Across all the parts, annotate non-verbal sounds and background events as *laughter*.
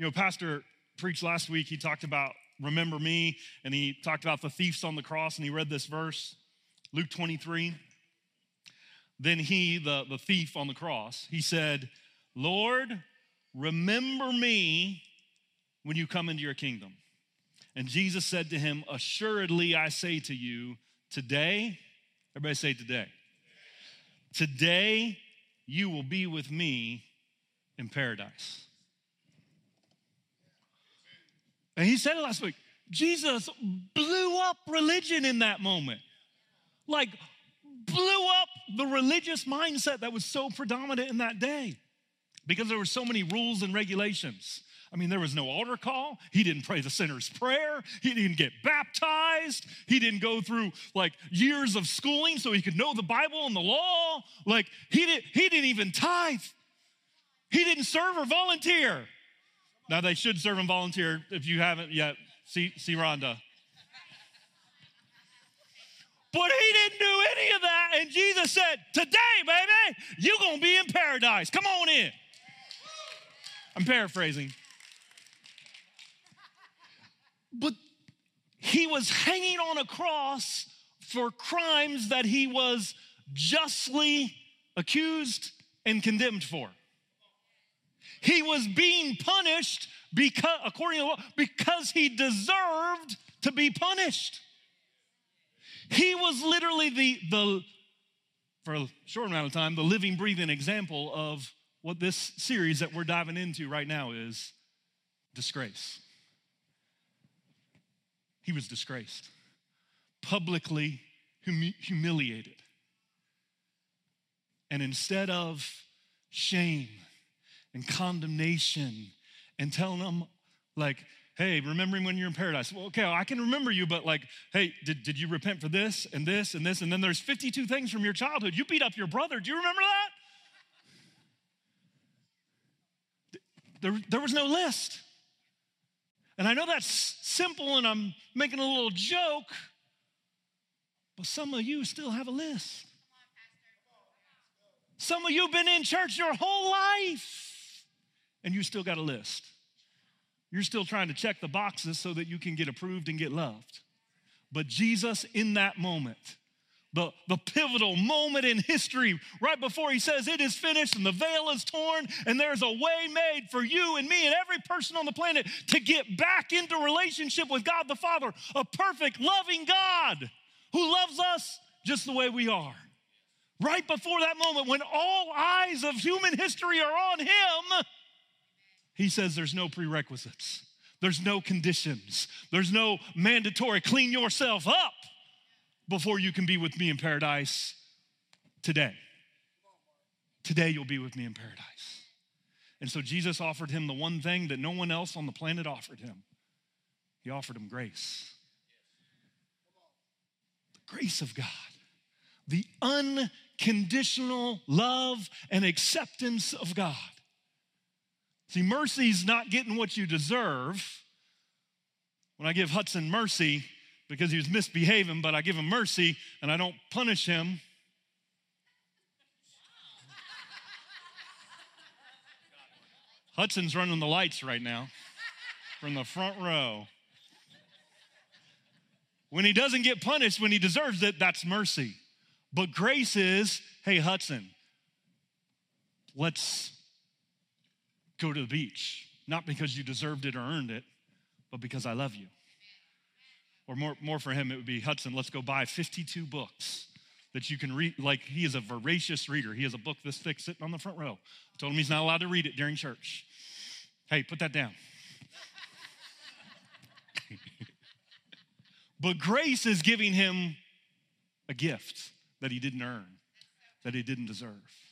You know, Pastor preached last week, he talked about remember me, and he talked about the thieves on the cross, and he read this verse, Luke 23. Then he, the, the thief on the cross, he said, Lord, remember me when you come into your kingdom. And Jesus said to him, Assuredly, I say to you, today, everybody say today, today you will be with me in paradise. And he said it last week. Jesus blew up religion in that moment. Like, blew up the religious mindset that was so predominant in that day because there were so many rules and regulations. I mean, there was no altar call. He didn't pray the sinner's prayer. He didn't get baptized. He didn't go through like years of schooling so he could know the Bible and the law. Like he did he didn't even tithe. He didn't serve or volunteer. Now they should serve and volunteer if you haven't yet. See, see Rhonda. But he didn't do any of that. And Jesus said, Today, baby, you're going to be in paradise. Come on in. I'm paraphrasing. But he was hanging on a cross for crimes that he was justly accused and condemned for. He was being punished because, according to law, because he deserved to be punished. He was literally the, the, for a short amount of time, the living, breathing example of what this series that we're diving into right now is disgrace. He was disgraced, publicly humi- humiliated. And instead of shame and condemnation and telling them, like, hey, remembering when you're in paradise. Well, okay, I can remember you, but like, hey, did, did you repent for this and this and this? And then there's 52 things from your childhood. You beat up your brother. Do you remember that? There, there was no list. And I know that's simple and I'm making a little joke, but some of you still have a list. Some of you have been in church your whole life and you still got a list. You're still trying to check the boxes so that you can get approved and get loved. But Jesus, in that moment, the, the pivotal moment in history, right before he says, It is finished and the veil is torn, and there's a way made for you and me and every person on the planet to get back into relationship with God the Father, a perfect, loving God who loves us just the way we are. Right before that moment, when all eyes of human history are on him, he says there's no prerequisites, there's no conditions, there's no mandatory clean yourself up before you can be with me in paradise today. Today you'll be with me in paradise. And so Jesus offered him the one thing that no one else on the planet offered him. He offered him grace. The grace of God. The unconditional love and acceptance of God. See, mercy's not getting what you deserve. When I give Hudson mercy because he was misbehaving, but I give him mercy and I don't punish him. Hudson's running the lights right now from the front row. When he doesn't get punished when he deserves it, that's mercy. But grace is hey, Hudson, let's go to the beach, not because you deserved it or earned it, but because I love you. Or more, more for him, it would be Hudson, let's go buy 52 books that you can read. Like, he is a voracious reader. He has a book this thick sitting on the front row. I told him he's not allowed to read it during church. Hey, put that down. *laughs* but grace is giving him a gift that he didn't earn, that he didn't deserve.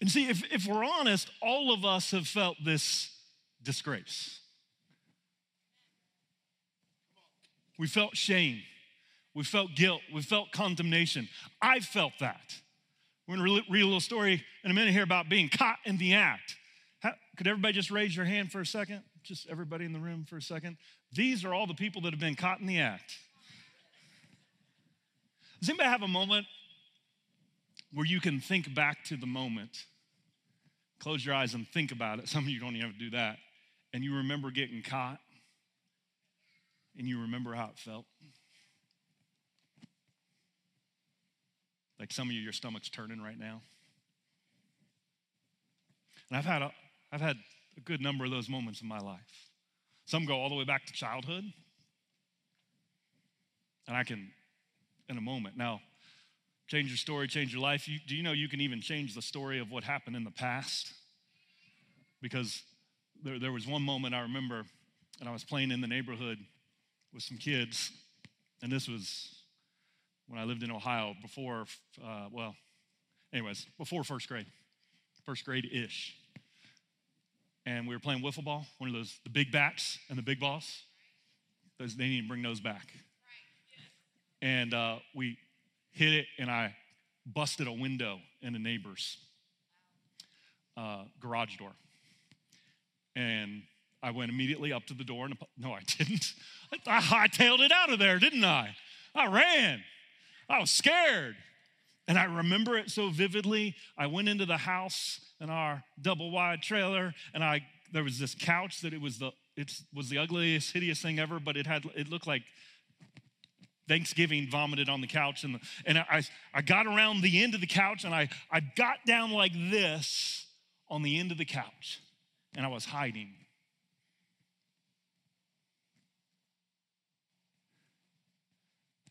And see, if, if we're honest, all of us have felt this disgrace. We felt shame. We felt guilt. We felt condemnation. I felt that. We're going to read a little story in a minute here about being caught in the act. How, could everybody just raise your hand for a second? Just everybody in the room for a second. These are all the people that have been caught in the act. Does anybody have a moment where you can think back to the moment Close your eyes and think about it. *laughs* Some of you don't even have to do that. And you remember getting caught, and you remember how it felt. Like some of you, your stomach's turning right now. And I've had a, I've had a good number of those moments in my life. Some go all the way back to childhood. And I can, in a moment. Now, change your story, change your life. You, do you know you can even change the story of what happened in the past? Because there, there was one moment I remember, and I was playing in the neighborhood with some kids, and this was when I lived in Ohio before, uh, well, anyways, before first grade, first grade ish. And we were playing wiffle ball, one of those, the big bats and the big balls. Those, they need to bring those back. And uh, we hit it, and I busted a window in a neighbor's uh, garage door. And I went immediately up to the door, and no, I *laughs* didn't. I hightailed it out of there, didn't I? I ran. I was scared. And I remember it so vividly. I went into the house in our double wide trailer, and I there was this couch that it was the it was the ugliest, hideous thing ever, but it had it looked like Thanksgiving vomited on the couch. And, and I, I got around the end of the couch and I, I got down like this on the end of the couch. And I was hiding.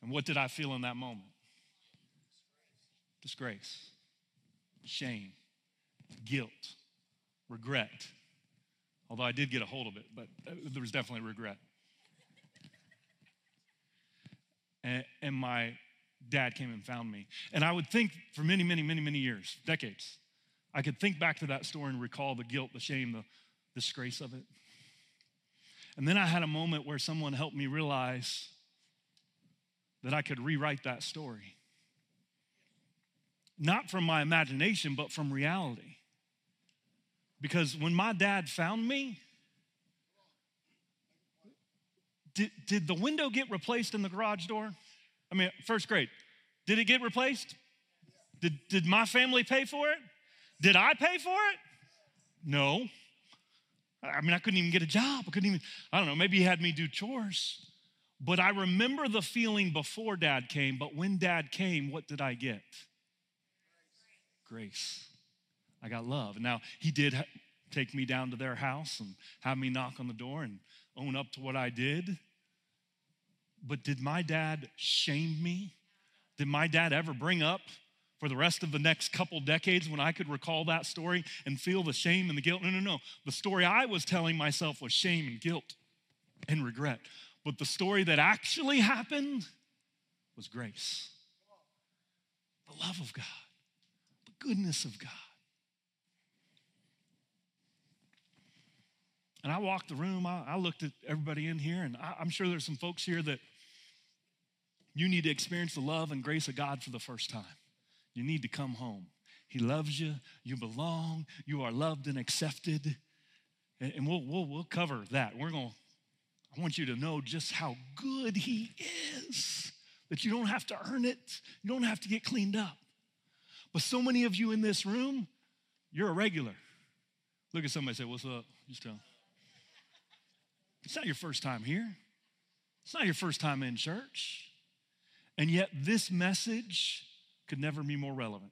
And what did I feel in that moment? Disgrace, shame, guilt, regret. Although I did get a hold of it, but uh, there was definitely regret. And, and my dad came and found me. And I would think for many, many, many, many years, decades, I could think back to that story and recall the guilt, the shame, the disgrace of it. And then I had a moment where someone helped me realize that I could rewrite that story. Not from my imagination, but from reality. Because when my dad found me, did, did the window get replaced in the garage door? I mean, first grade. Did it get replaced? Did, did my family pay for it? Did I pay for it? No. I mean, I couldn't even get a job. I couldn't even, I don't know, maybe he had me do chores. But I remember the feeling before dad came, but when dad came, what did I get? Grace. I got love. Now, he did take me down to their house and have me knock on the door and own up to what I did. But did my dad shame me? Did my dad ever bring up for the rest of the next couple decades when I could recall that story and feel the shame and the guilt? No, no, no. The story I was telling myself was shame and guilt and regret. But the story that actually happened was grace the love of God, the goodness of God. And I walked the room, I, I looked at everybody in here, and I, I'm sure there's some folks here that you need to experience the love and grace of God for the first time. You need to come home. He loves you, you belong, you are loved and accepted. And we'll, we'll, we'll cover that. We're going to, I want you to know just how good He is, that you don't have to earn it, you don't have to get cleaned up. But so many of you in this room, you're a regular. Look at somebody say, What's up? Just tell. It's not your first time here. It's not your first time in church. And yet, this message could never be more relevant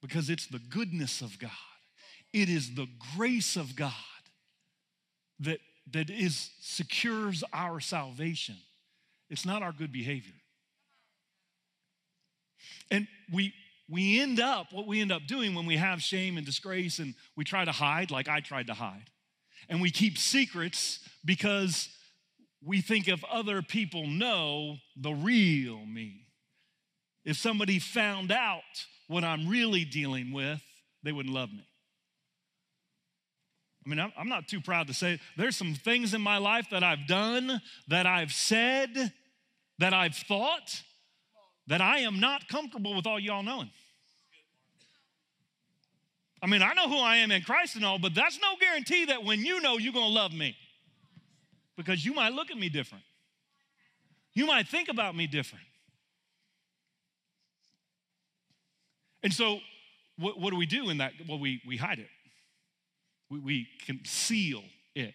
because it's the goodness of God, it is the grace of God that, that is, secures our salvation. It's not our good behavior. And we, we end up, what we end up doing when we have shame and disgrace and we try to hide, like I tried to hide, and we keep secrets because we think if other people know the real me. If somebody found out what I'm really dealing with, they wouldn't love me. I mean, I'm not too proud to say there's some things in my life that I've done, that I've said, that I've thought, that I am not comfortable with all y'all knowing. I mean, I know who I am in Christ and all, but that's no guarantee that when you know, you're gonna love me. Because you might look at me different. You might think about me different. And so what, what do we do in that? Well, we, we hide it, we, we conceal it.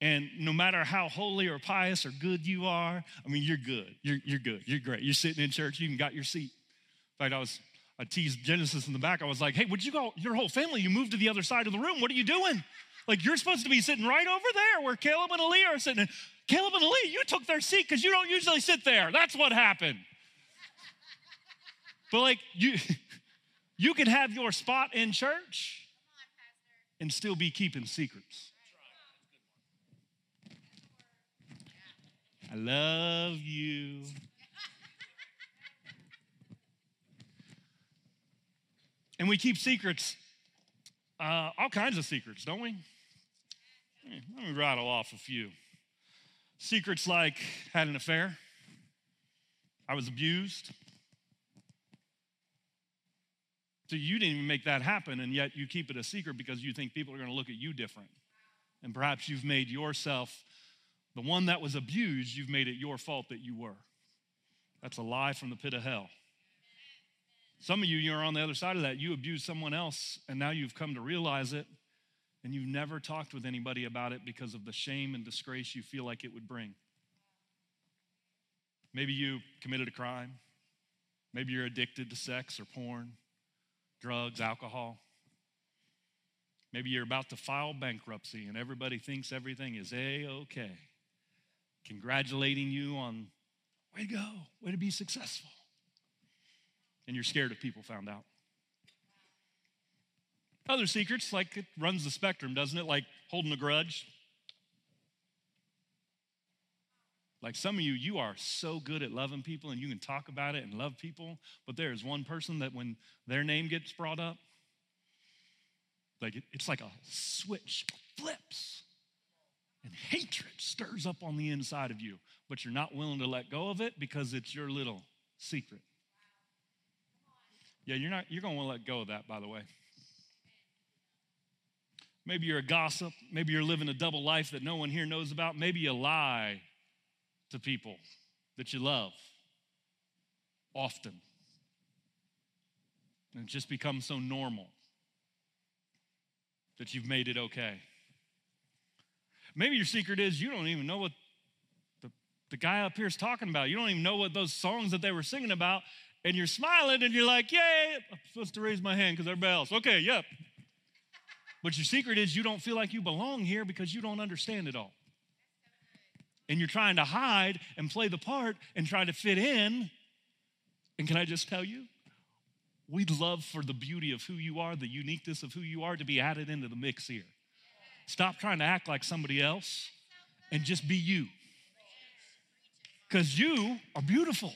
And no matter how holy or pious or good you are, I mean, you're good. You're, you're good. You're great. You're sitting in church, you even got your seat. In fact, I was, I teased Genesis in the back. I was like, hey, would you go, your whole family, you moved to the other side of the room. What are you doing? Like, you're supposed to be sitting right over there where Caleb and Aaliyah are sitting. Caleb and Aaliyah, you took their seat because you don't usually sit there. That's what happened. But like, you, *laughs* you can have your spot in church and still be keeping secrets. I love you. and we keep secrets, uh, all kinds of secrets, don't we? Let me rattle off a few. Secrets like had an affair, I was abused. So you didn't even make that happen, and yet you keep it a secret because you think people are going to look at you different. And perhaps you've made yourself the one that was abused, you've made it your fault that you were. That's a lie from the pit of hell. Some of you, you're on the other side of that. You abused someone else, and now you've come to realize it, and you've never talked with anybody about it because of the shame and disgrace you feel like it would bring. Maybe you committed a crime. Maybe you're addicted to sex or porn, drugs, alcohol. Maybe you're about to file bankruptcy and everybody thinks everything is A OK congratulating you on, way to go, way to be successful. And you're scared if people found out. Other secrets, like it runs the spectrum, doesn't it? Like holding a grudge. Like some of you, you are so good at loving people and you can talk about it and love people, but there is one person that when their name gets brought up, like it's like a switch flips and hatred stirs up on the inside of you, but you're not willing to let go of it because it's your little secret. Yeah, you're not you're going to want to let go of that by the way. Maybe you're a gossip, maybe you're living a double life that no one here knows about, maybe you lie to people that you love often. And it just becomes so normal that you've made it okay. Maybe your secret is you don't even know what the, the guy up here is talking about. You don't even know what those songs that they were singing about. And you're smiling and you're like, yay, I'm supposed to raise my hand because everybody else. Okay, yep. But your secret is you don't feel like you belong here because you don't understand it all. And you're trying to hide and play the part and try to fit in. And can I just tell you, we'd love for the beauty of who you are, the uniqueness of who you are to be added into the mix here. Stop trying to act like somebody else and just be you. Because you are beautiful.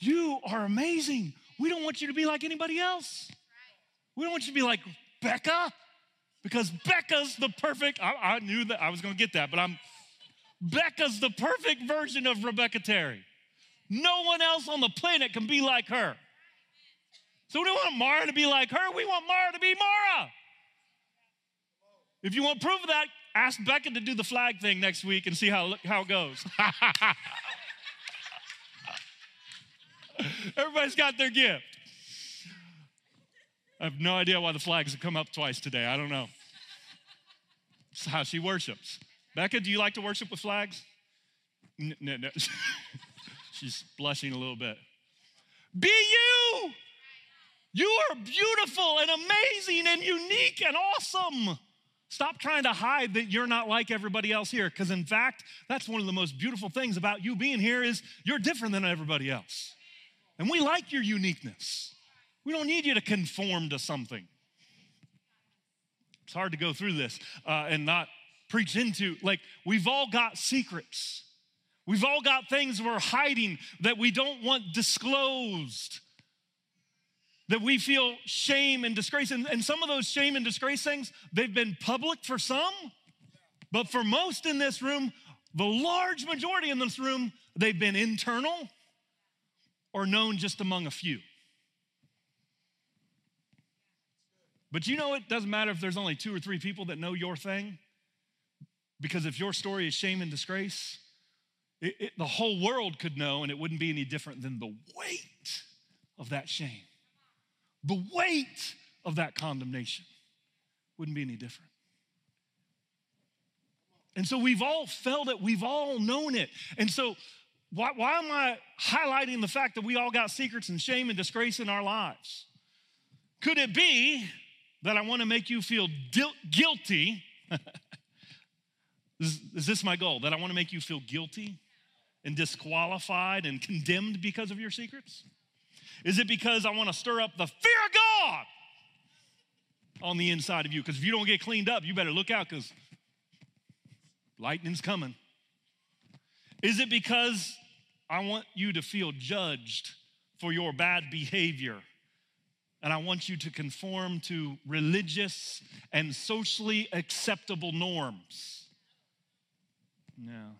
You are amazing. We don't want you to be like anybody else. We don't want you to be like Becca, because Becca's the perfect. I, I knew that I was going to get that, but I'm. Becca's the perfect version of Rebecca Terry. No one else on the planet can be like her. So we don't want Mara to be like her. We want Mara to be Mara. If you want proof of that, ask Becca to do the flag thing next week and see how, how it goes. *laughs* Everybody's got their gift. I have no idea why the flags have come up twice today. I don't know. It's how she worships. Becca, do you like to worship with flags? No, no. *laughs* She's blushing a little bit. Be you! You are beautiful and amazing and unique and awesome. Stop trying to hide that you're not like everybody else here because in fact, that's one of the most beautiful things about you being here is you're different than everybody else. And we like your uniqueness. We don't need you to conform to something. It's hard to go through this uh, and not preach into like we've all got secrets. We've all got things we're hiding that we don't want disclosed that we feel shame and disgrace. And, and some of those shame and disgrace things, they've been public for some, but for most in this room, the large majority in this room, they've been internal or known just among a few. But you know, it doesn't matter if there's only two or three people that know your thing, because if your story is shame and disgrace, it, it, the whole world could know, and it wouldn't be any different than the weight of that shame the weight of that condemnation wouldn't be any different. And so we've all felt it, we've all known it. And so, why, why am I highlighting the fact that we all got secrets and shame and disgrace in our lives? Could it be that I want to make you feel dil- guilty? *laughs* is, is this my goal? That I want to make you feel guilty and disqualified and condemned because of your secrets? Is it because I want to stir up the fear of God on the inside of you? Because if you don't get cleaned up, you better look out because lightning's coming. Is it because I want you to feel judged for your bad behavior? And I want you to conform to religious and socially acceptable norms. No.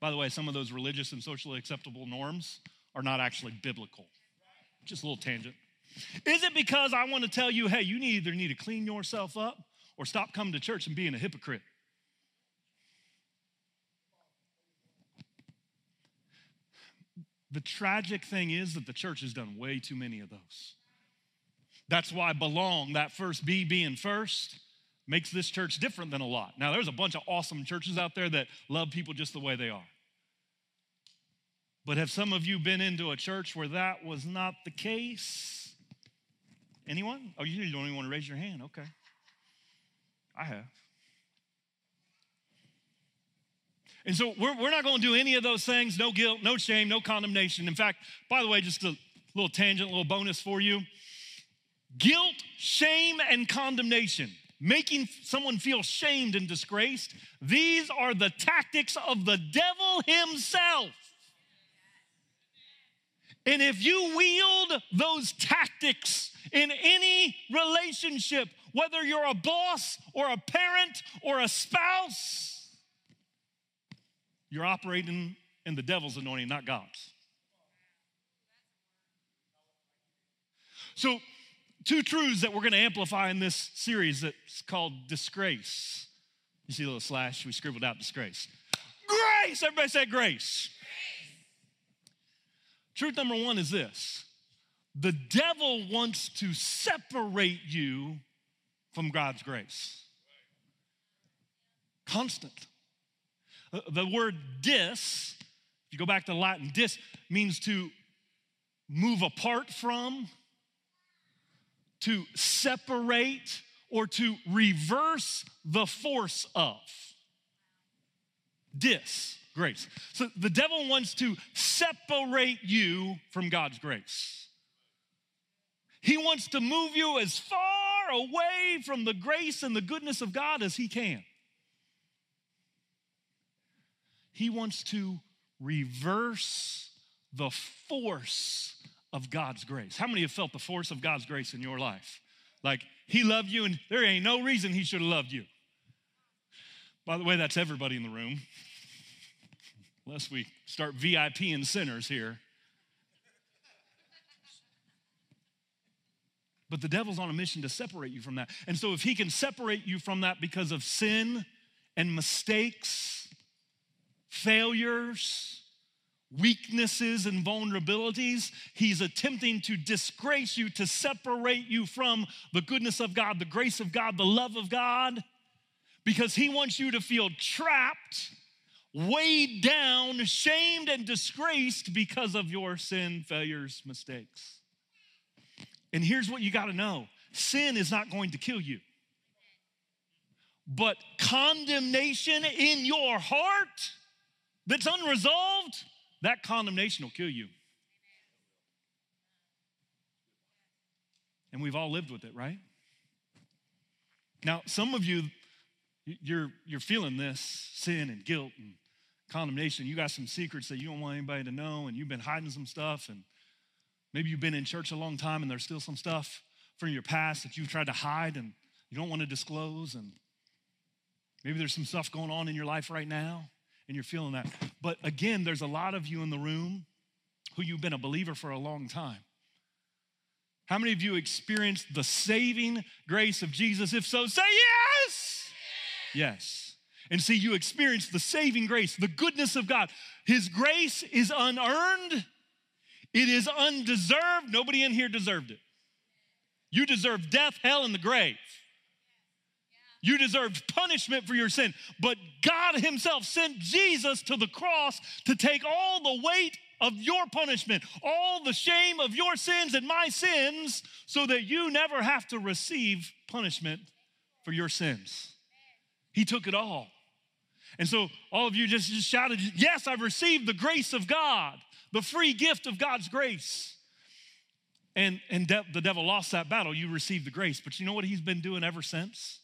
By the way, some of those religious and socially acceptable norms are not actually biblical. Just a little tangent. Is it because I want to tell you, hey, you either need to clean yourself up or stop coming to church and being a hypocrite? The tragic thing is that the church has done way too many of those. That's why belong, that first B being first, makes this church different than a lot. Now, there's a bunch of awesome churches out there that love people just the way they are. But have some of you been into a church where that was not the case? Anyone? Oh, you don't even want to raise your hand. Okay. I have. And so we're, we're not going to do any of those things no guilt, no shame, no condemnation. In fact, by the way, just a little tangent, a little bonus for you guilt, shame, and condemnation making someone feel shamed and disgraced. These are the tactics of the devil himself. And if you wield those tactics in any relationship, whether you're a boss or a parent or a spouse, you're operating in the devil's anointing, not God's. So, two truths that we're going to amplify in this series that's called disgrace. You see a little slash? We scribbled out disgrace. Grace! Everybody say grace. Truth number one is this the devil wants to separate you from God's grace. Constant. Uh, the word dis, if you go back to Latin, dis means to move apart from, to separate, or to reverse the force of. Dis grace. So the devil wants to separate you from God's grace. He wants to move you as far away from the grace and the goodness of God as he can. He wants to reverse the force of God's grace. How many have felt the force of God's grace in your life? Like, he loved you, and there ain't no reason he should have loved you. By the way, that's everybody in the room unless we start VIP and sinners here. But the devil's on a mission to separate you from that. And so, if he can separate you from that because of sin and mistakes, failures, weaknesses, and vulnerabilities, he's attempting to disgrace you, to separate you from the goodness of God, the grace of God, the love of God, because he wants you to feel trapped weighed down, shamed, and disgraced because of your sin, failures, mistakes. And here's what you got to know. Sin is not going to kill you, but condemnation in your heart that's unresolved, that condemnation will kill you. And we've all lived with it, right? Now, some of you, you're, you're feeling this sin and guilt and condemnation. You got some secrets that you don't want anybody to know, and you've been hiding some stuff, and maybe you've been in church a long time and there's still some stuff from your past that you've tried to hide and you don't want to disclose, and maybe there's some stuff going on in your life right now and you're feeling that. But again, there's a lot of you in the room who you've been a believer for a long time. How many of you experienced the saving grace of Jesus? If so, say yes. Yes. And see, you experience the saving grace, the goodness of God. His grace is unearned, it is undeserved. Nobody in here deserved it. You deserve death, hell, and the grave. You deserved punishment for your sin. But God Himself sent Jesus to the cross to take all the weight of your punishment, all the shame of your sins and my sins, so that you never have to receive punishment for your sins. He took it all. And so all of you just, just shouted, Yes, I've received the grace of God, the free gift of God's grace. And, and de- the devil lost that battle. You received the grace. But you know what he's been doing ever since?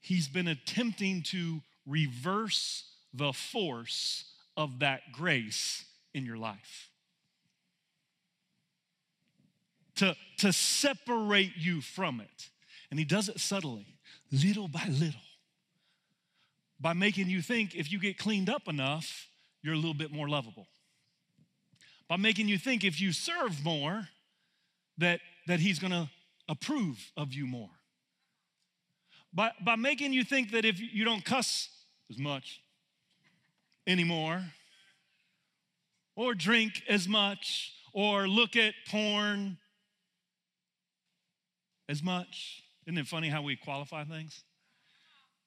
He's been attempting to reverse the force of that grace in your life. To, to separate you from it. And he does it subtly, little by little by making you think if you get cleaned up enough, you're a little bit more lovable. By making you think if you serve more, that, that he's gonna approve of you more. By, by making you think that if you don't cuss as much anymore, or drink as much, or look at porn as much. Isn't it funny how we qualify things?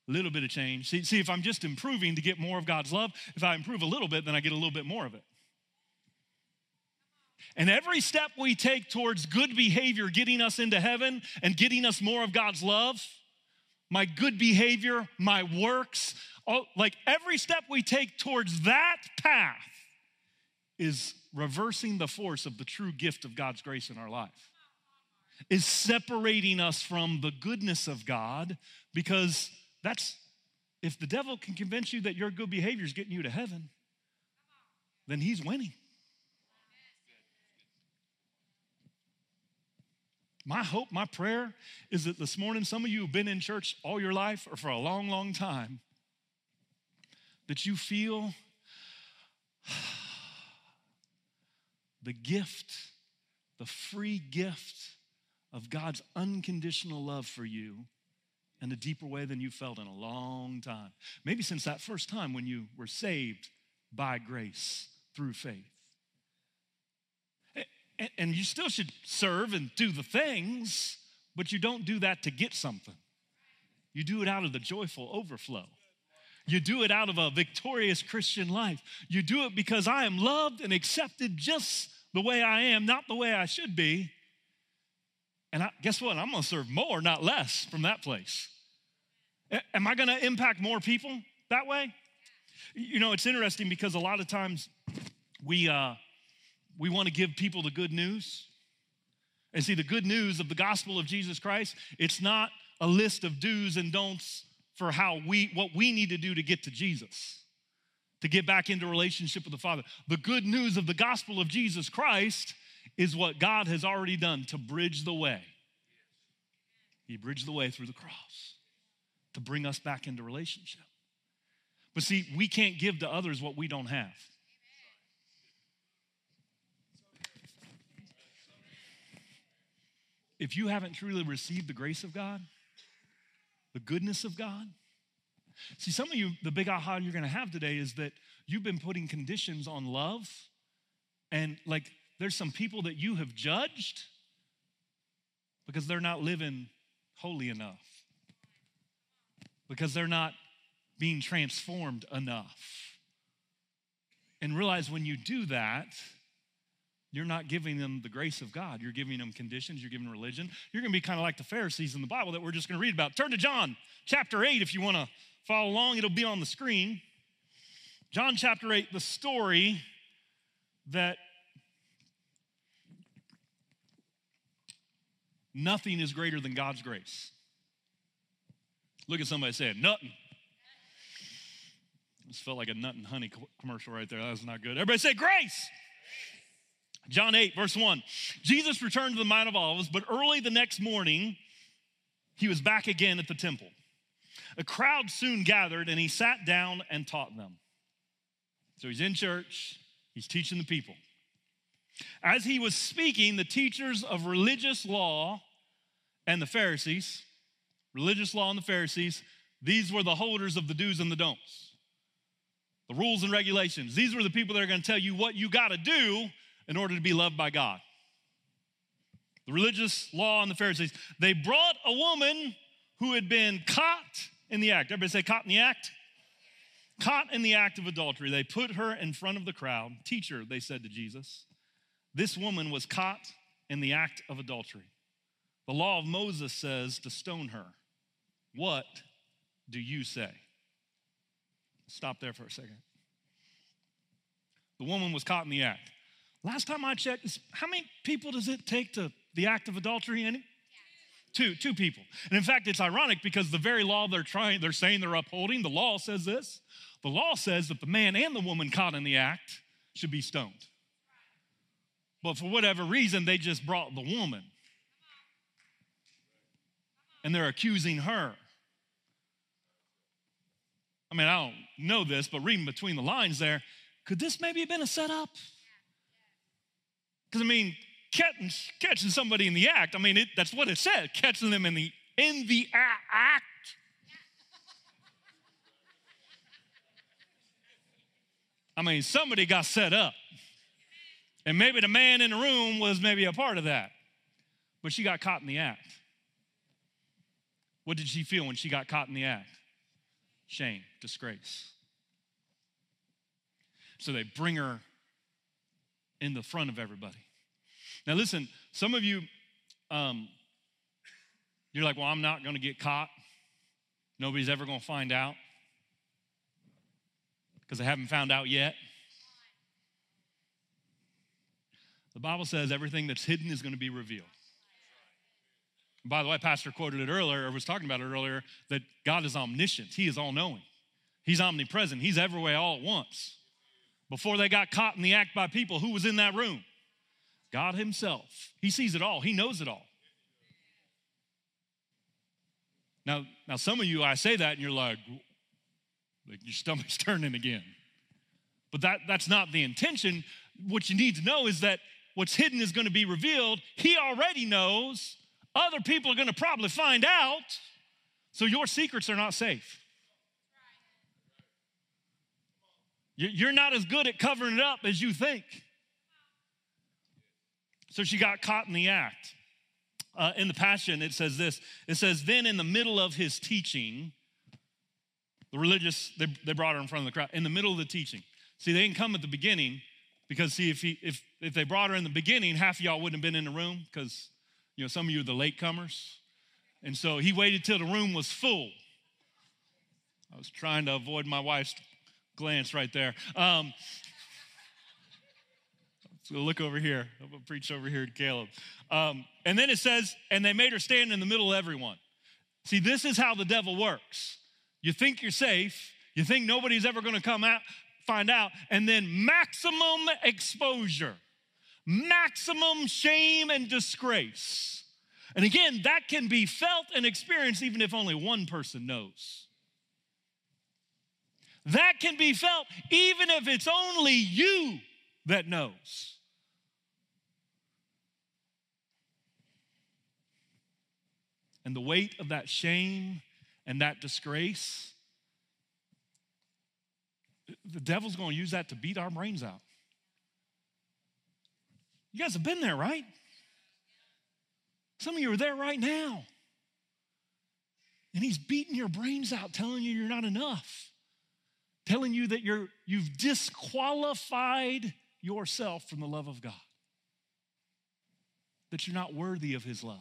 A little bit of change. See, see, if I'm just improving to get more of God's love, if I improve a little bit, then I get a little bit more of it. And every step we take towards good behavior, getting us into heaven and getting us more of God's love, my good behavior, my works, all, like every step we take towards that path is reversing the force of the true gift of God's grace in our life, is separating us from the goodness of God because that's, if the devil can convince you that your good behavior is getting you to heaven, then he's winning. My hope, my prayer is that this morning, some of you have been in church all your life or for a long, long time, that you feel *sighs* the gift, the free gift of God's unconditional love for you in a deeper way than you felt in a long time. Maybe since that first time when you were saved by grace through faith. And you still should serve and do the things, but you don't do that to get something. You do it out of the joyful overflow. You do it out of a victorious Christian life. You do it because I am loved and accepted just the way I am, not the way I should be. And I, guess what? I'm gonna serve more, not less, from that place. Am I gonna impact more people that way? You know, it's interesting because a lot of times we, uh, we want to give people the good news. And see, the good news of the gospel of Jesus Christ, it's not a list of do's and don'ts for how we, what we need to do to get to Jesus, to get back into relationship with the Father. The good news of the gospel of Jesus Christ is what God has already done to bridge the way. He bridged the way through the cross to bring us back into relationship. But see, we can't give to others what we don't have. If you haven't truly received the grace of God, the goodness of God, see, some of you, the big aha you're gonna have today is that you've been putting conditions on love, and like there's some people that you have judged because they're not living holy enough because they're not being transformed enough. And realize when you do that, you're not giving them the grace of God. You're giving them conditions, you're giving religion. You're going to be kind of like the Pharisees in the Bible that we're just going to read about. Turn to John chapter 8 if you want to follow along, it'll be on the screen. John chapter 8, the story that nothing is greater than God's grace. Look at somebody saying, nothing. This felt like a nut and honey commercial right there. That was not good. Everybody say grace. John 8, verse 1. Jesus returned to the Mount of Olives, but early the next morning, he was back again at the temple. A crowd soon gathered, and he sat down and taught them. So he's in church, he's teaching the people. As he was speaking, the teachers of religious law and the Pharisees religious law and the Pharisees, these were the holders of the do's and the don'ts, the rules and regulations. These were the people that are going to tell you what you got to do in order to be loved by God. the religious law and the Pharisees, they brought a woman who had been caught in the act. Everybody say, caught in the act? Caught in the act of adultery. They put her in front of the crowd. Teacher, they said to Jesus, this woman was caught in the act of adultery. The law of Moses says to stone her. What do you say? Stop there for a second. The woman was caught in the act. Last time I checked, how many people does it take to the act of adultery? Any? Two, two people. And in fact, it's ironic because the very law they're trying, they're saying they're upholding, the law says this. The law says that the man and the woman caught in the act should be stoned. But for whatever reason, they just brought the woman. And they're accusing her. I mean, I don't know this, but reading between the lines there, could this maybe have been a setup? Because I mean, catching, catching somebody in the act, I mean, it, that's what it said, catching them in the in the act. I mean, somebody got set up. And maybe the man in the room was maybe a part of that. But she got caught in the act. What did she feel when she got caught in the act? Shame, disgrace. So they bring her in the front of everybody. Now, listen, some of you, um, you're like, well, I'm not going to get caught. Nobody's ever going to find out because they haven't found out yet. The Bible says everything that's hidden is going to be revealed. By the way, Pastor quoted it earlier, or was talking about it earlier, that God is omniscient. He is all knowing. He's omnipresent. He's everywhere all at once. Before they got caught in the act by people, who was in that room? God Himself. He sees it all, He knows it all. Now, now some of you, I say that and you're like, like your stomach's *laughs* turning again. But that, that's not the intention. What you need to know is that what's hidden is going to be revealed. He already knows. Other people are going to probably find out. So your secrets are not safe. You're not as good at covering it up as you think. So she got caught in the act. Uh, in the Passion, it says this it says, Then in the middle of his teaching, the religious, they, they brought her in front of the crowd. In the middle of the teaching. See, they didn't come at the beginning because, see, if, he, if, if they brought her in the beginning, half of y'all wouldn't have been in the room because, you know, some of you are the latecomers. And so he waited till the room was full. I was trying to avoid my wife's glance right there. Um, look over here. I'm gonna preach over here to Caleb. Um, and then it says, and they made her stand in the middle of everyone. See, this is how the devil works. You think you're safe, you think nobody's ever gonna come out, find out, and then maximum exposure, maximum shame and disgrace. And again, that can be felt and experienced even if only one person knows. That can be felt even if it's only you that knows. And the weight of that shame and that disgrace, the devil's going to use that to beat our brains out. You guys have been there, right? Some of you are there right now. And he's beating your brains out, telling you you're not enough, telling you that you're, you've disqualified yourself from the love of God, that you're not worthy of his love.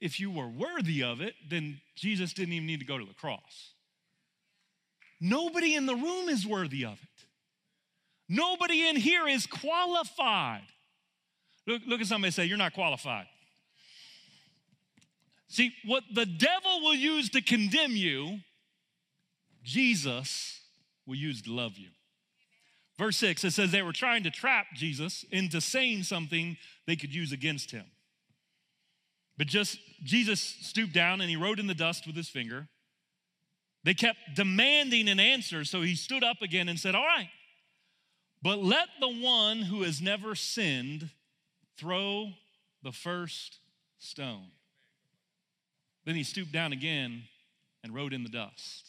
If you were worthy of it, then Jesus didn't even need to go to the cross. Nobody in the room is worthy of it. Nobody in here is qualified. Look, look at somebody say, You're not qualified. See, what the devil will use to condemn you, Jesus will use to love you. Verse 6, it says they were trying to trap Jesus into saying something they could use against him. But just Jesus stooped down and he wrote in the dust with his finger. They kept demanding an answer, so he stood up again and said, All right, but let the one who has never sinned throw the first stone. Then he stooped down again and wrote in the dust.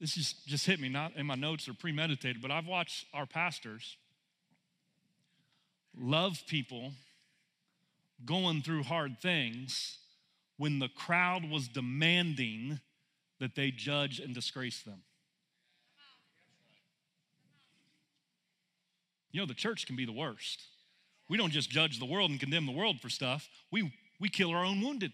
this just, just hit me, not in my notes or premeditated, but I've watched our pastors love people going through hard things when the crowd was demanding that they judge and disgrace them. You know, the church can be the worst. We don't just judge the world and condemn the world for stuff, we, we kill our own wounded.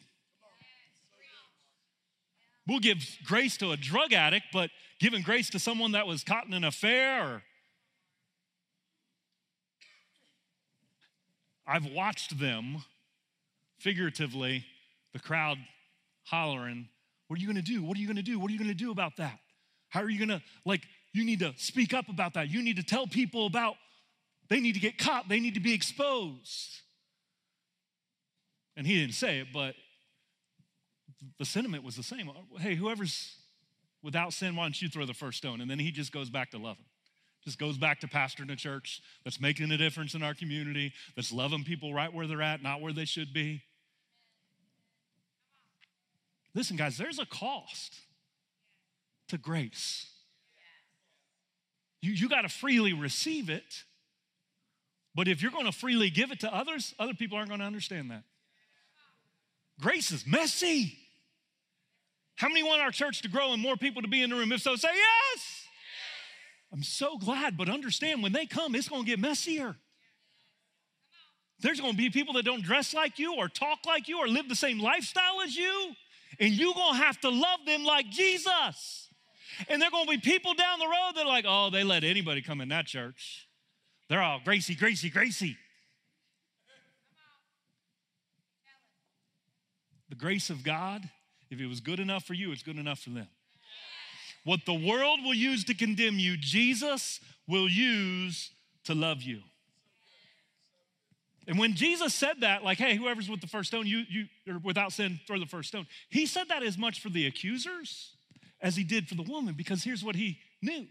We'll give grace to a drug addict, but giving grace to someone that was caught in an affair or I've watched them figuratively, the crowd hollering, What are you gonna do? What are you gonna do? What are you gonna do about that? How are you gonna, like, you need to speak up about that. You need to tell people about, they need to get caught, they need to be exposed. And he didn't say it, but the sentiment was the same. Hey, whoever's without sin, why don't you throw the first stone? And then he just goes back to loving. Just goes back to pastoring a church that's making a difference in our community, that's loving people right where they're at, not where they should be. Listen, guys, there's a cost to grace. You, you got to freely receive it, but if you're going to freely give it to others, other people aren't going to understand that. Grace is messy. How many want our church to grow and more people to be in the room? If so, say yes. I'm so glad, but understand when they come, it's gonna get messier. There's gonna be people that don't dress like you or talk like you or live the same lifestyle as you, and you're gonna have to love them like Jesus. And there are gonna be people down the road that are like, oh, they let anybody come in that church. They're all Gracie, Gracie, Gracie. The grace of God, if it was good enough for you, it's good enough for them. What the world will use to condemn you, Jesus will use to love you. And when Jesus said that, like, hey, whoever's with the first stone, you, you or without sin, throw the first stone. He said that as much for the accusers as he did for the woman, because here's what he knew.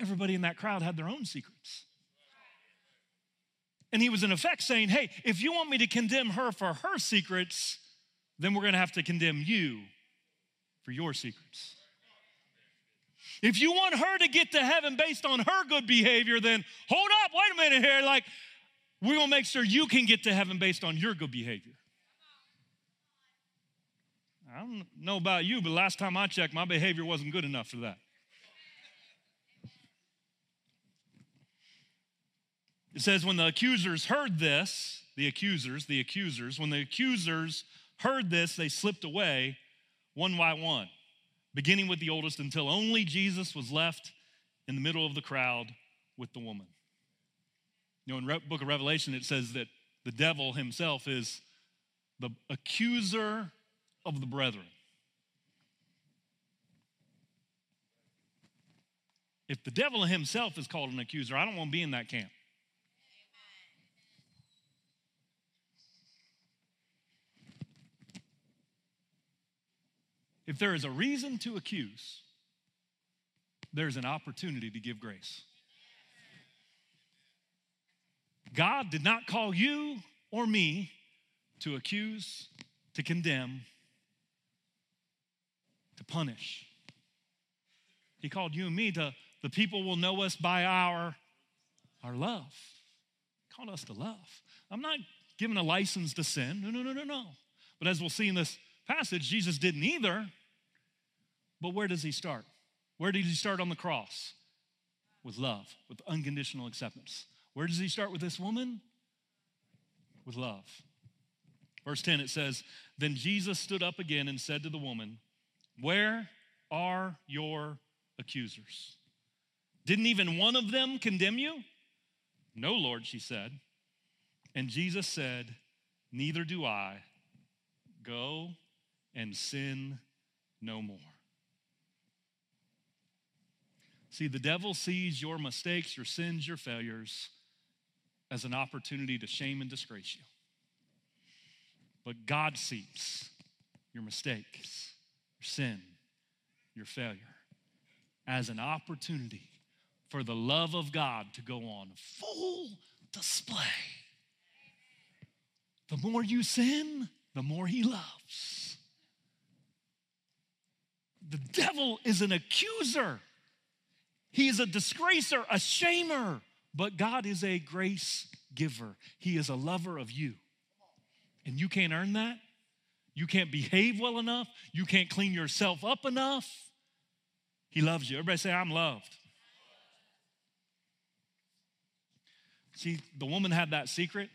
Everybody in that crowd had their own secrets. And he was in effect saying, hey, if you want me to condemn her for her secrets, then we're gonna have to condemn you for your secrets. If you want her to get to heaven based on her good behavior, then hold up, wait a minute here. Like, we're gonna make sure you can get to heaven based on your good behavior. I don't know about you, but last time I checked, my behavior wasn't good enough for that. It says, when the accusers heard this, the accusers, the accusers, when the accusers heard this, they slipped away one by one beginning with the oldest, until only Jesus was left in the middle of the crowd with the woman. You know, in Re- book of Revelation, it says that the devil himself is the accuser of the brethren. If the devil himself is called an accuser, I don't want to be in that camp. If there is a reason to accuse, there's an opportunity to give grace. God did not call you or me to accuse, to condemn, to punish. He called you and me to the people will know us by our our love. He called us to love. I'm not giving a license to sin. No, no, no, no, no. But as we'll see in this passage, Jesus didn't either. But where does he start? Where did he start on the cross? With love, with unconditional acceptance. Where does he start with this woman? With love. Verse 10 it says, Then Jesus stood up again and said to the woman, Where are your accusers? Didn't even one of them condemn you? No, Lord, she said. And Jesus said, Neither do I. Go and sin no more. See, the devil sees your mistakes, your sins, your failures as an opportunity to shame and disgrace you. But God sees your mistakes, your sin, your failure as an opportunity for the love of God to go on full display. The more you sin, the more He loves. The devil is an accuser. He is a disgracer, a shamer, but God is a grace giver. He is a lover of you. And you can't earn that. You can't behave well enough. You can't clean yourself up enough. He loves you. Everybody say, I'm loved. See, the woman had that secret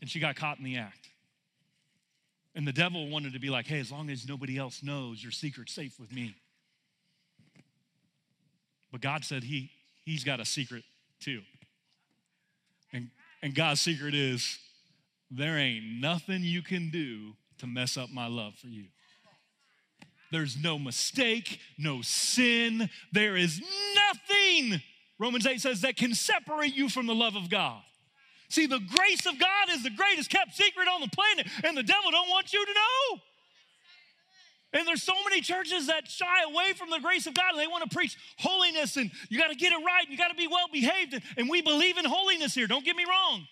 and she got caught in the act. And the devil wanted to be like, hey, as long as nobody else knows, your secret's safe with me. But God said he, he's got a secret too. And, and God's secret is there ain't nothing you can do to mess up my love for you. There's no mistake, no sin. There is nothing, Romans 8 says, that can separate you from the love of God. See, the grace of God is the greatest kept secret on the planet, and the devil don't want you to know. And there's so many churches that shy away from the grace of God and they want to preach holiness and you got to get it right and you got to be well behaved. And, and we believe in holiness here, don't get me wrong.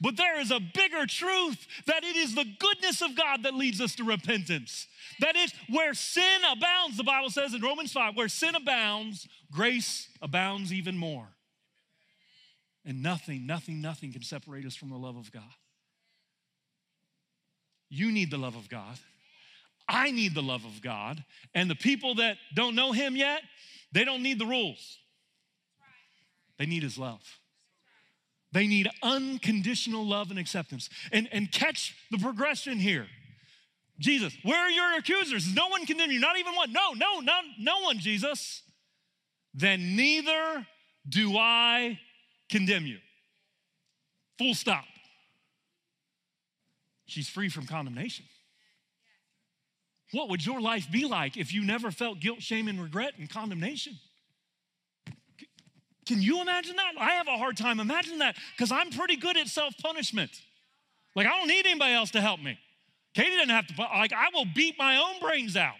But there is a bigger truth that it is the goodness of God that leads us to repentance. That is where sin abounds, the Bible says in Romans 5, where sin abounds, grace abounds even more. And nothing, nothing, nothing can separate us from the love of God. You need the love of God. I need the love of God. And the people that don't know Him yet, they don't need the rules, they need His love. They need unconditional love and acceptance. And, and catch the progression here. Jesus, where are your accusers? No one condemn you, not even one. No, no, no, no one, Jesus. Then neither do I condemn you. Full stop. She's free from condemnation. What would your life be like if you never felt guilt, shame, and regret and condemnation? Can you imagine that? I have a hard time imagining that because I'm pretty good at self punishment. Like, I don't need anybody else to help me. Katie doesn't have to, like, I will beat my own brains out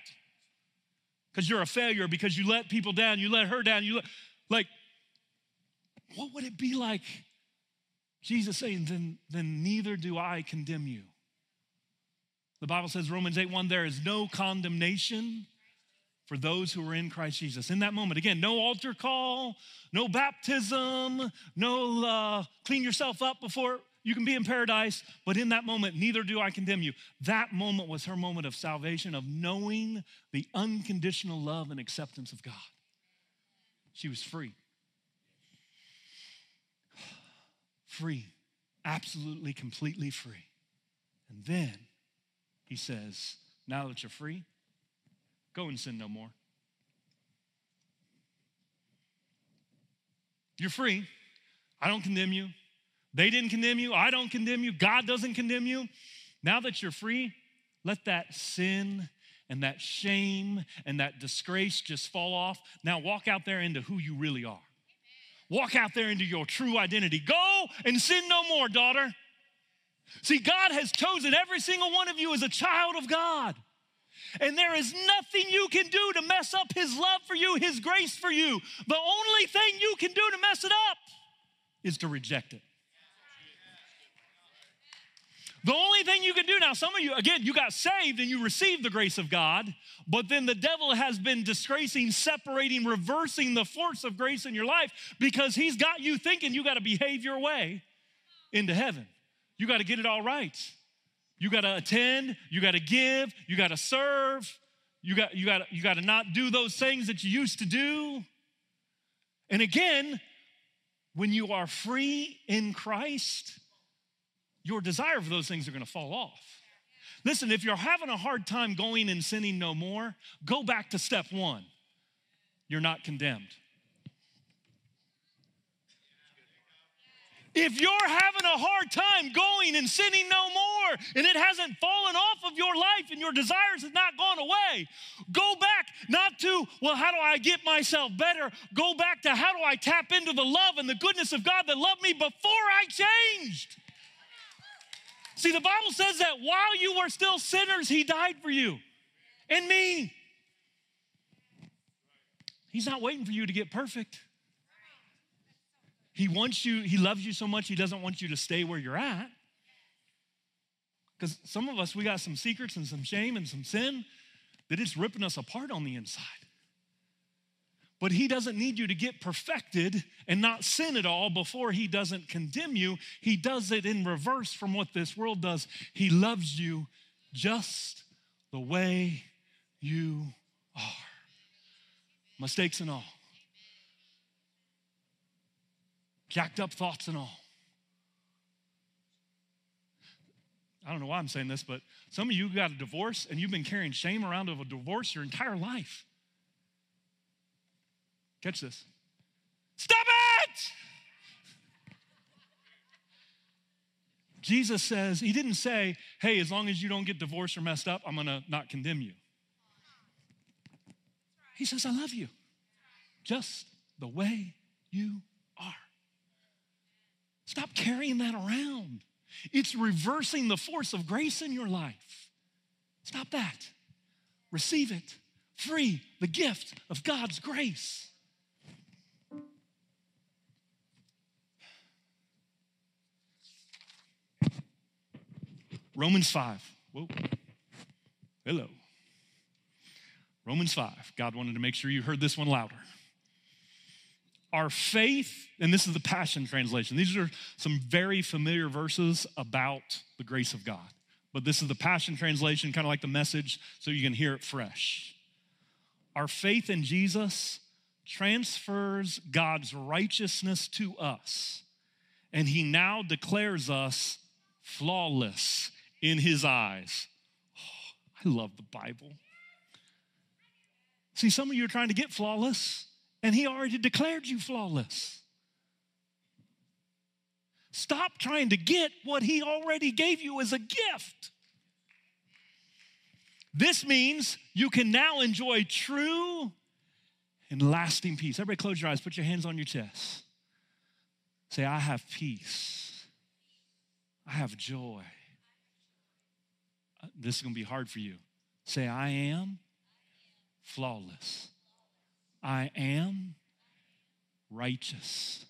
because you're a failure, because you let people down, you let her down, you let, like, what would it be like? Jesus saying, then, then neither do I condemn you. The Bible says, Romans 8 1, there is no condemnation for those who are in Christ Jesus. In that moment, again, no altar call, no baptism, no uh, clean yourself up before you can be in paradise. But in that moment, neither do I condemn you. That moment was her moment of salvation, of knowing the unconditional love and acceptance of God. She was free. Free, absolutely, completely free. And then he says, Now that you're free, Go and sin no more. You're free. I don't condemn you. They didn't condemn you. I don't condemn you. God doesn't condemn you. Now that you're free, let that sin and that shame and that disgrace just fall off. Now walk out there into who you really are. Walk out there into your true identity. Go and sin no more, daughter. See, God has chosen every single one of you as a child of God. And there is nothing you can do to mess up His love for you, His grace for you. The only thing you can do to mess it up is to reject it. The only thing you can do now, some of you, again, you got saved and you received the grace of God, but then the devil has been disgracing, separating, reversing the force of grace in your life because he's got you thinking you got to behave your way into heaven. You got to get it all right. You got to attend, you got to give, you got to serve, you got you got you got to not do those things that you used to do. And again, when you are free in Christ, your desire for those things are going to fall off. Listen, if you're having a hard time going and sinning no more, go back to step 1. You're not condemned. If you're having a hard time going and sinning no more, and it hasn't fallen off of your life and your desires have not gone away, go back not to, well, how do I get myself better? Go back to how do I tap into the love and the goodness of God that loved me before I changed? See, the Bible says that while you were still sinners, He died for you and me. He's not waiting for you to get perfect. He wants you, he loves you so much, he doesn't want you to stay where you're at. Because some of us, we got some secrets and some shame and some sin that it's ripping us apart on the inside. But he doesn't need you to get perfected and not sin at all before he doesn't condemn you. He does it in reverse from what this world does. He loves you just the way you are, mistakes and all, jacked up thoughts and all. I don't know why I'm saying this, but some of you got a divorce and you've been carrying shame around of a divorce your entire life. Catch this. Stop it! Jesus says, He didn't say, hey, as long as you don't get divorced or messed up, I'm gonna not condemn you. He says, I love you just the way you. Stop carrying that around. It's reversing the force of grace in your life. Stop that. Receive it. Free the gift of God's grace. Romans 5. Whoa. Hello. Romans 5. God wanted to make sure you heard this one louder. Our faith, and this is the Passion Translation, these are some very familiar verses about the grace of God. But this is the Passion Translation, kind of like the message, so you can hear it fresh. Our faith in Jesus transfers God's righteousness to us, and He now declares us flawless in His eyes. Oh, I love the Bible. See, some of you are trying to get flawless, and He already declared you flawless. Stop trying to get what He already gave you as a gift. This means you can now enjoy true and lasting peace. Everybody, close your eyes, put your hands on your chest. Say, I have peace, I have joy. Uh, this is gonna be hard for you. Say, I am flawless. I am righteous.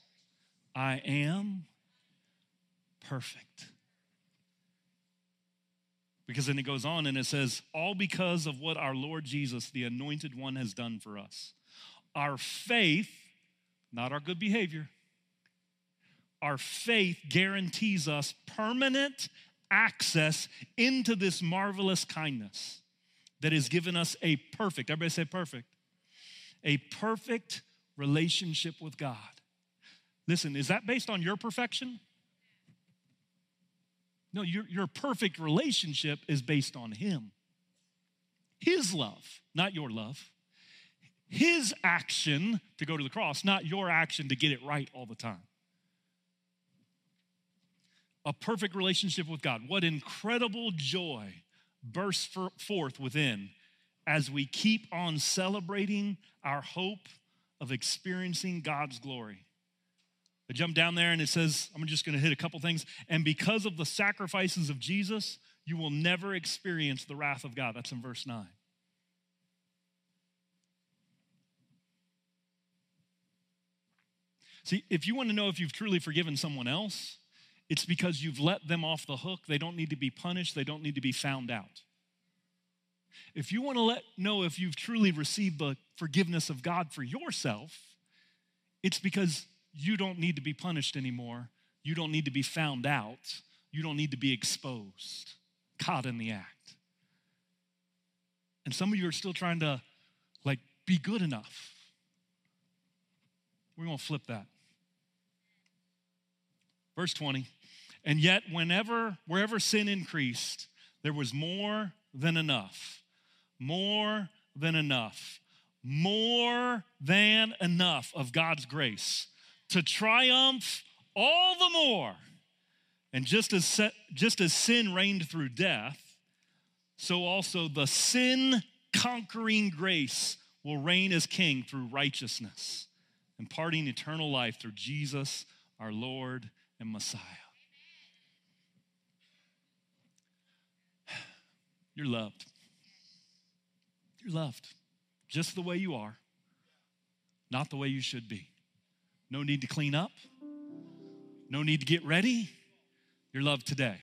I am perfect. Because then it goes on and it says, all because of what our Lord Jesus, the anointed one, has done for us. Our faith, not our good behavior, our faith guarantees us permanent access into this marvelous kindness that has given us a perfect, everybody say perfect, a perfect relationship with God. Listen, is that based on your perfection? No, your, your perfect relationship is based on Him. His love, not your love. His action to go to the cross, not your action to get it right all the time. A perfect relationship with God. What incredible joy bursts forth within as we keep on celebrating our hope of experiencing God's glory. I jump down there and it says, I'm just going to hit a couple things. And because of the sacrifices of Jesus, you will never experience the wrath of God. That's in verse 9. See, if you want to know if you've truly forgiven someone else, it's because you've let them off the hook. They don't need to be punished, they don't need to be found out. If you want to let know if you've truly received the forgiveness of God for yourself, it's because you don't need to be punished anymore. You don't need to be found out. You don't need to be exposed, caught in the act. And some of you are still trying to like be good enough. We're going to flip that. Verse 20. And yet, whenever, wherever sin increased, there was more than enough. More than enough. More than enough of God's grace to triumph all the more. And just as, just as sin reigned through death, so also the sin conquering grace will reign as king through righteousness, imparting eternal life through Jesus, our Lord and Messiah. You're loved. You're loved just the way you are, not the way you should be. No need to clean up, no need to get ready. You're loved today.